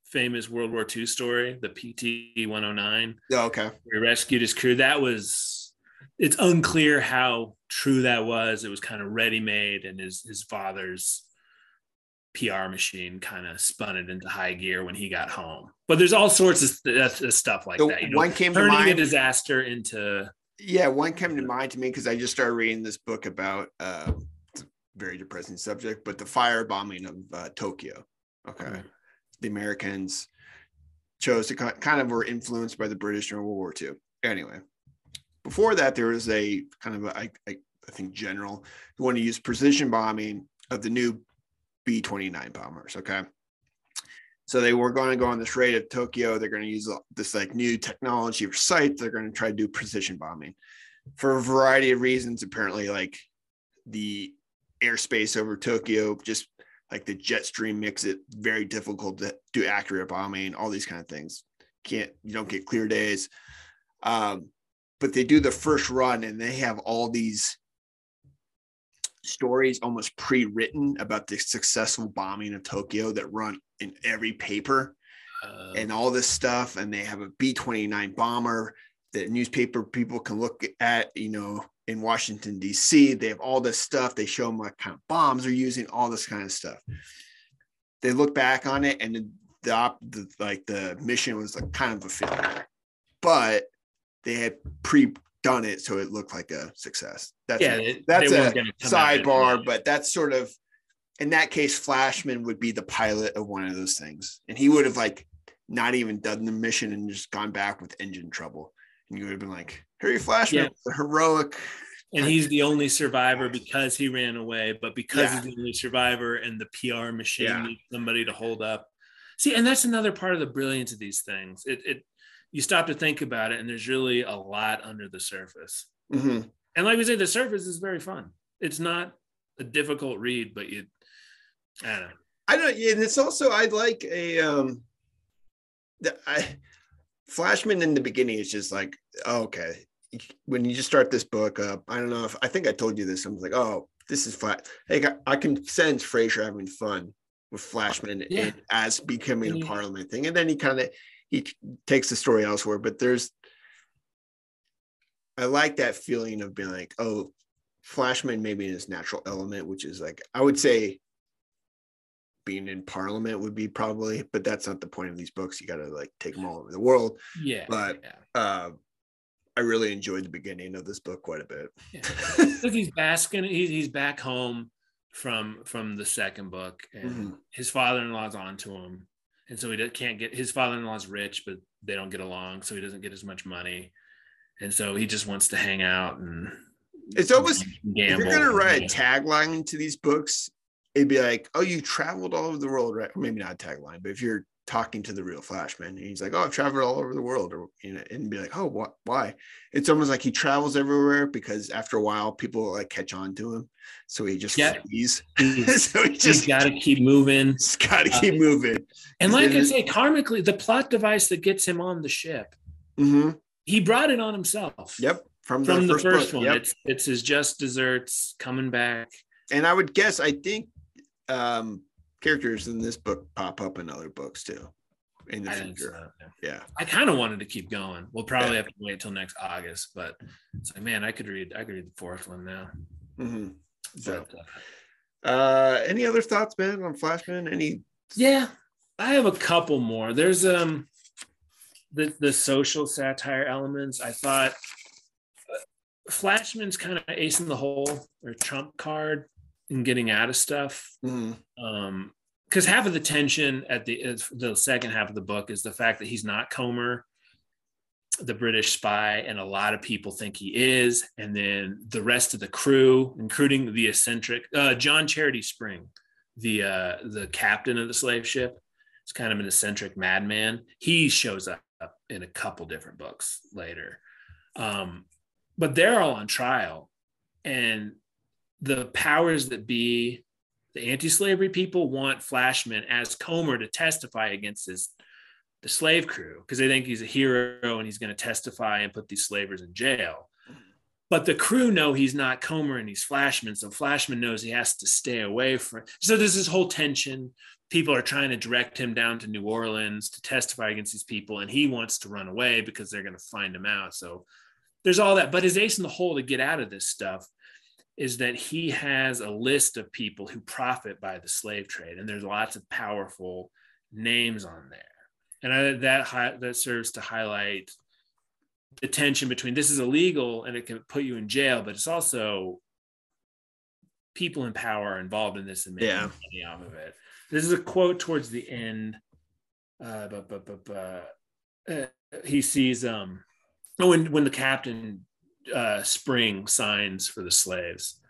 famous World War II story, the PT 109, oh, okay. he rescued his crew. That was, it's unclear how true that was. It was kind of ready made, and his, his father's PR machine kind of spun it into high gear when he got home. But there's all sorts of st- stuff like that. You know, one came to turning a mind. disaster into Yeah, one came to mind to me because I just started reading this book about uh, a very depressing subject, but the firebombing of uh, Tokyo. Okay, Right. the Americans chose to kind of were influenced by the British during World War II. Anyway, before that, there was a kind of a, I, I, I think general who wanted to use precision bombing of the new B twenty nine bombers. Okay. So they were going to go on this raid of Tokyo. They're going to use this like new technology or site. They're going to try to do precision bombing for a variety of reasons. Apparently, like the airspace over Tokyo, just like the jet stream makes it very difficult to do accurate bombing. All these kind of things can't you don't get clear days. Um, but they do the first run and they have all these stories almost pre-written about the successful bombing of Tokyo that run in every paper uh, and all this stuff and they have a b-29 bomber that newspaper people can look at you know in washington d.c they have all this stuff. They show them what kind of bombs they're using all this kind of stuff. They look back on it and the, the, op- the like the mission was like kind of a failure. But they had pre-done it so it looked like a success. That's yeah, a- that's a weren't gonna come out and- sidebar, but that's sort of in that case, Flashman would be the pilot of one of those things, and he would have like not even done the mission and just gone back with engine trouble, and you would have been like, Harry Flashman, Yeah. heroic. and he's the only survivor because he ran away but because Yeah. he's the only survivor and the pr machine Yeah. needs somebody to hold up see and that's another part of the brilliance of these things it, it you stop to think about it and there's really a lot under the surface Mhm. and like we say the surface is very fun it's not a difficult read but you i don't know I don't, yeah, and it's also I like a um, the I Flashman in the beginning is just like okay when you just start this book up. I don't know if I think I told you this. I was like, oh, this is flat. Like I, I can sense Fraser having fun with Flashman Yeah. and as becoming Yeah. a Parliament thing, and then he kind of he takes the story elsewhere. But there's I like that feeling of being like, oh, Flashman maybe in his natural element, which is like I would say being in Parliament would be probably, but that's not the point of these books. You got to like take them all over the world. Yeah. But- yeah. Uh, I really enjoyed the beginning of this book quite a bit. Yeah. He's basking, he's, he's back home from from the second book, and Mhm. his father-in-law's on to him, and so he can't get his father-in-law's rich, but they don't get along, so he doesn't get as much money, and so he just wants to hang out and It's almost if you're gonna write a tagline into these books, it'd be like, "Oh, you traveled all over the world, right?" Maybe not a tagline, but if you're talking to the real Flashman, and he's like, "Oh, I've traveled all over the world," or you know, and be like, "Oh, what? Why?" It's almost like he travels everywhere because after a while, people like catch on to him, so he just Yeah. flees. He's, so he he's just got to keep moving. just got to uh, keep moving. And like I say, karmically, the plot device that gets him on the ship, hmm he brought it on himself. Yep, from, From the first, first, one, Yep. it's it's his just desserts coming back. and I would guess I think um characters in this book pop up in other books too in the I future. so, yeah. Yeah. I kind of wanted to keep going. We'll probably Yeah. have to wait till next August, but it's like, man, I could read, I could read the fourth one now. Mm-hmm. So, But, uh, uh, any other thoughts, man, on Flashman? Any? yeah, I have a couple more. There's um the the social satire elements. I thought uh, Flashman's kind of ace in the hole or trump card in getting out of stuff. Mhm. um because half of the tension at the the second half of the book is the fact that he's not Comber, the British spy, and a lot of people think he is, and then the rest of the crew, including the eccentric uh, John Charity Spring, the uh, the captain of the slave ship, is kind of an eccentric madman. He shows up in a couple different books later, um, but they're all on trial, and the powers that be the anti-slavery people want Flashman as Comber to testify against his the slave crew because they think he's a hero and he's going to testify and put these slavers in jail. But the crew know he's not Comber and he's Flashman, so Flashman knows he has to stay away from. So there's this whole tension. People are trying to direct him down to New Orleans to testify against these people, and he wants to run away because they're going to find him out. So there's all that. But his ace in the hole to get out of this stuff is that he has a list of people who profit by the slave trade, and there's lots of powerful names on there, and I, that hi- that serves to highlight the tension between this is illegal and it can put you in jail, but it's also people in power are involved in this and making Yeah. money off of it. This is a quote towards the end. Uh, but, but, but, uh, he sees um when when the captain uh, Spring signs for the slaves.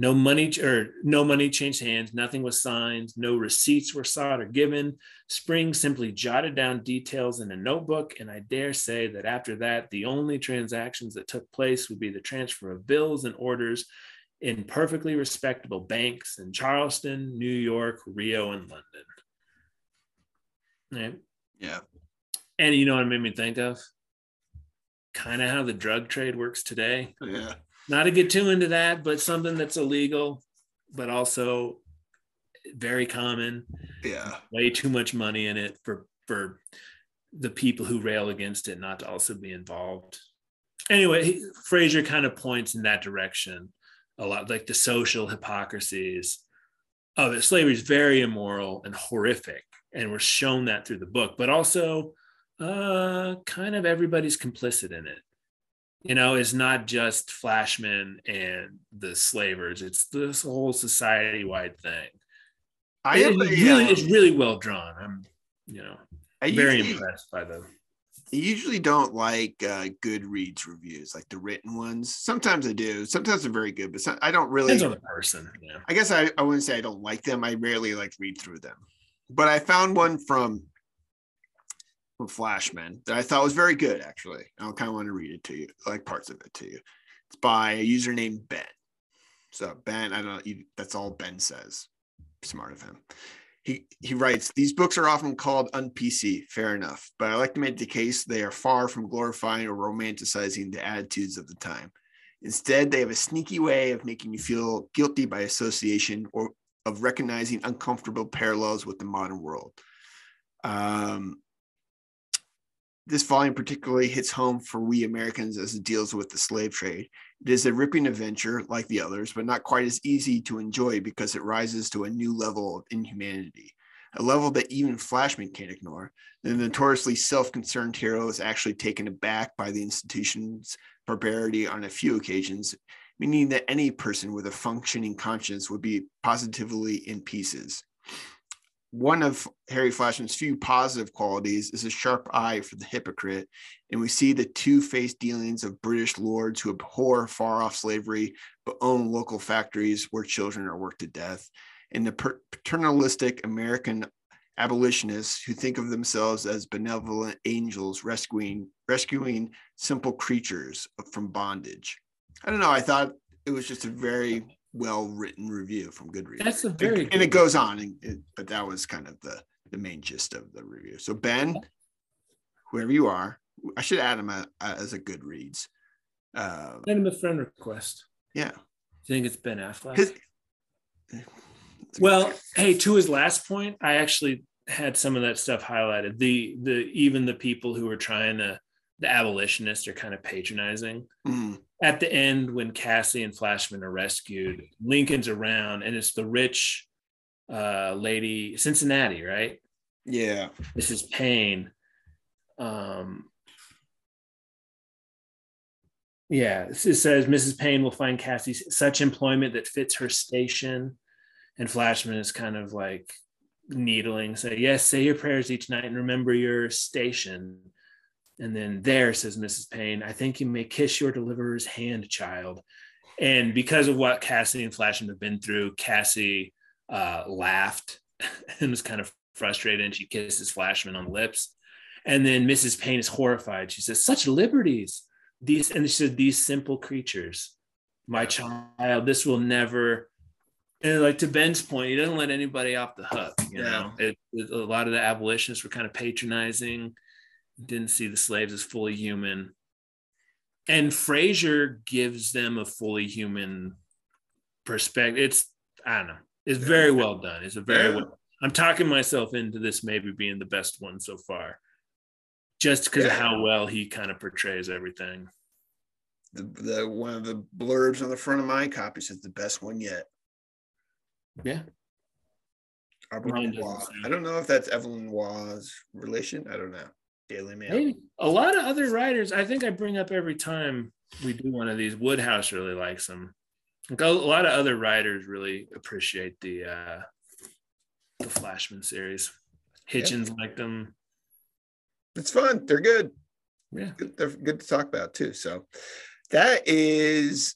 No money or no money changed hands. Nothing was signed. No receipts were sought or given. Spring simply jotted down details in a notebook, and I dare say that after that, the only transactions that took place would be the transfer of bills and orders in perfectly respectable banks in Charleston, New York, Rio, and London. Right? Yeah. And you know what it made me think of? Kind of how the drug trade works today. Yeah. Not to get too into that, but something that's illegal, but also very common. Yeah. Way too much money in it for for the people who rail against it not to also be involved. Anyway, Fraser kind of points in that direction a lot, like the social hypocrisies of it. Slavery is very immoral and horrific, and we're shown that through the book. But also, uh, kind of everybody's complicit in it. You know, it's not just Flashman and the slavers; it's this whole society-wide thing. I It- have it's a, really, um, it's really well drawn. I'm, you know, I very usually, impressed by the. I usually don't like uh, Goodreads reviews, like the written ones. Sometimes I do. Sometimes they're very good, but some, I don't really. Depends on the person. Yeah. I guess I, I wouldn't say I don't like them. I rarely like read through them. But I found one from from Flashman that I thought was very good, actually. I kind of want to read it to you, like parts of it to you. It's by a user named Ben. So Ben, I don't know, that's all Ben says. Smart of him. He he writes, these books are often called un-PC, fair enough, but I like to make the case they are far from glorifying or romanticizing the attitudes of the time. Instead, they have a sneaky way of making you feel guilty by association or of recognizing uncomfortable parallels with the modern world. Um, this volume particularly hits home for we Americans as it deals with the slave trade. It is a ripping adventure like the others, but not quite as easy to enjoy because it rises to a new level of inhumanity, a level that even Flashman can't ignore. The notoriously self concerned hero is actually taken aback by the institution's barbarity on a few occasions, meaning that any person with a functioning conscience would be positively in pieces one of Harry Flashman's few positive qualities is a sharp eye for the hypocrite, and we see the two faced dealings of British lords who abhor far off slavery but own local factories where children are worked to death, and the paternalistic American abolitionists who think of themselves as benevolent angels rescuing rescuing simple creatures from bondage. I don't know. I thought it was just a very well written review from Goodreads. That's a very and, and it goes on, and it, but that was kind of the the main gist of the review. So Ben, whoever you are, I should add him a, a, as a Goodreads. Uh, Send him a friend request. Yeah. Do you think it's Ben Affleck? Well, hey, to his last point, I actually had some of that stuff highlighted. The the even the people who were trying to the abolitionists are kind of patronizing. Mm at the end when Cassie and Flashman are rescued, Lincoln's around and it's the rich uh, lady, Cincinnati, right? Yeah. Mrs. Payne. Um, yeah, it says Mrs. Payne will find Cassie such employment that fits her station. And Flashman is kind of like needling, say, yes, say your prayers each night and remember your station. And then there says Mrs. Payne, I think you may kiss your deliverer's hand, child. And because of what Cassie and Flashman have been through, Cassie uh, laughed and was kind of frustrated and she kisses Flashman on the lips. And then Mrs. Payne is horrified. She says, Such liberties. These and she said, These simple creatures, my child, this will never. And like to Ben's point, he doesn't let anybody off the hook. You know, it, it, a lot of the abolitionists were kind of patronizing didn't see the slaves as fully human. And Fraser gives them a fully human perspective. It's I don't know. It's very well done. It's a very yeah. well. I'm talking myself into this maybe being the best one so far, just because yeah. of how well he kind of portrays everything. The, the one of the blurbs on the front of my copy says the best one yet. Yeah. I don't know if that's Evelyn Waugh's relation. I don't know. Daily Mail. Maybe. A lot of other writers, I think I bring up every time we do one of these. Wodehouse really likes them. A lot of other writers really appreciate the uh, the Flashman series. Hitchens liked them. It's fun. They're good. Yeah, good, they're good to talk about too. So that is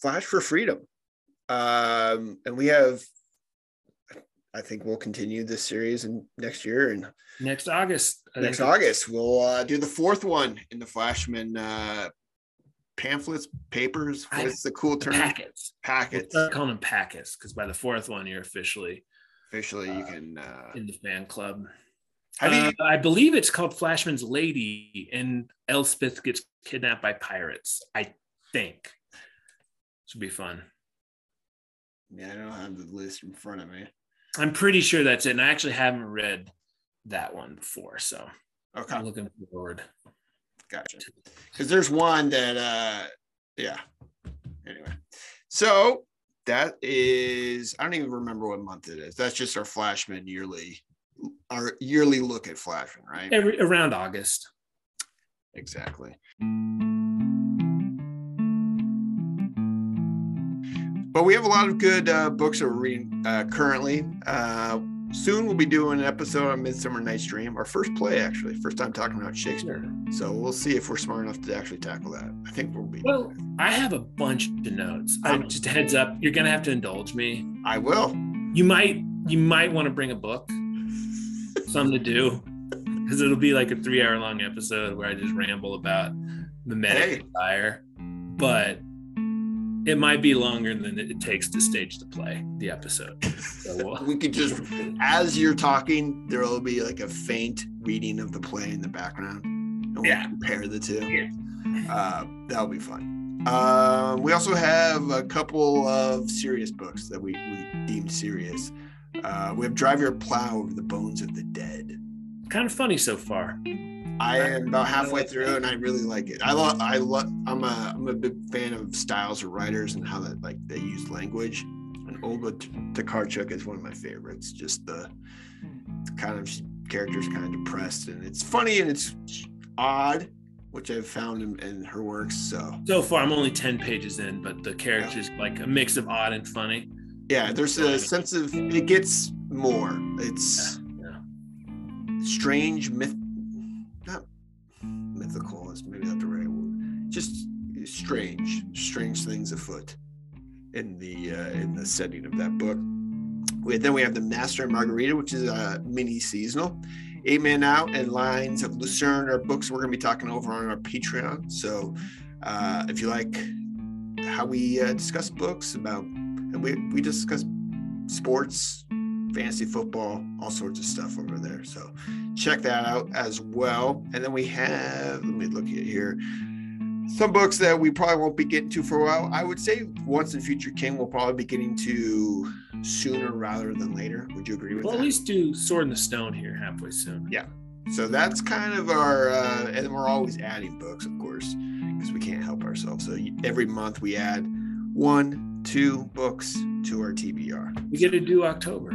Flash for Freedom, um, and we have I think we'll continue this series in next year and next August. I next August, we'll uh, do the fourth one in the Flashman uh, pamphlets, papers. What's the cool term? Packets. Packets. We'll calling them packets because by the fourth one, you're officially officially you uh, can uh, in the fan club. You? Uh, I believe it's called Flashman's Lady, and Elspeth gets kidnapped by pirates. I think. This would be fun. Yeah, I don't have the list in front of me. I'm pretty sure that's it. And I actually haven't read that one before. So okay. I'm looking forward. Gotcha. Because there's one that uh yeah. Anyway. So that is I don't even remember what month it is. That's just our Flashman yearly our yearly look at Flashman, right? Every around August. Exactly. But we have a lot of good uh, books that we're reading uh, currently. Uh, soon we'll be doing an episode on Midsummer Night's Dream, our first play, actually, first time talking about Shakespeare. So we'll see if we're smart enough to actually tackle that. I think we'll be. Well, I have a bunch of notes. I, just a heads up, you're gonna have to indulge me. I will. You might, you might want to bring a book, something to do, because it'll be like a three-hour long episode where I just ramble about the medic hey. But it might be longer than it takes to stage the play, the episode. So we'll... we could just, as you're talking, there will be like a faint reading of the play in the background. And we'll yeah. compare the two. Yeah. Uh, that'll be fun. Uh, we also have a couple of serious books that we, we deemed serious. Uh, we have Drive Your Plow Over the Bones of the Dead. kind of funny so far. I am about halfway through, and I really like it. I love. I love. I'm a. I'm a big fan of styles of writers and how that like they use language. And Olga Tokarczuk is one of my favorites. Just the, kind of characters kind of depressed, and it's funny and it's odd, which I've found in, in her works. So so far, I'm only ten pages in, but the characters yeah. like a mix of odd and funny. Yeah, there's a sense of it gets more. It's yeah, yeah. strange myth Just strange, strange things afoot in the uh, in the setting of that book. We, then we have the Master and Margarita, which is a mini seasonal. Eight Men Out and Lions of Lucerne are books we're going to be talking over on our Patreon. So uh, if you like how we uh, discuss books about, and we we discuss sports, fantasy football, all sorts of stuff over there. So check that out as well. And then we have, let me look at here, some books that we probably won't be getting to for a while. I would say Once and Future King will probably be getting to sooner rather than later. Would you agree with well, that? Well, at least do Sword in the Stone here halfway soon. Yeah. So that's kind of our, uh, and we're always adding books, of course, because we can't help ourselves. So every month we add one, two books to our TBR. We get to do October.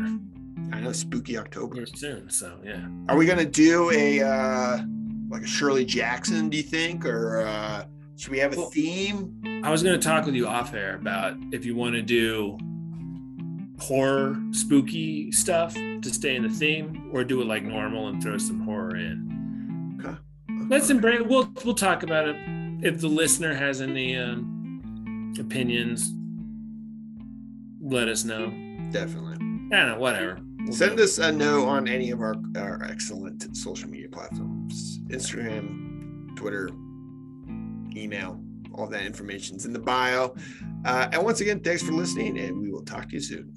I know spooky October soon. So yeah. Are we gonna do a uh like a Shirley Jackson? Do you think, or uh should we have a well, theme? I was gonna talk with you off air about if you want to do horror, spooky stuff to stay in the theme, or do it like normal and throw some horror in. Okay. Let's embrace. We'll we'll talk about it. If the listener has any um, opinions, let us know. Definitely. I don't know. Whatever. Send us a note on any of our, our excellent social media platforms Instagram, Twitter, email. All that information is in the bio. Uh, and once again, thanks for listening, and we will talk to you soon.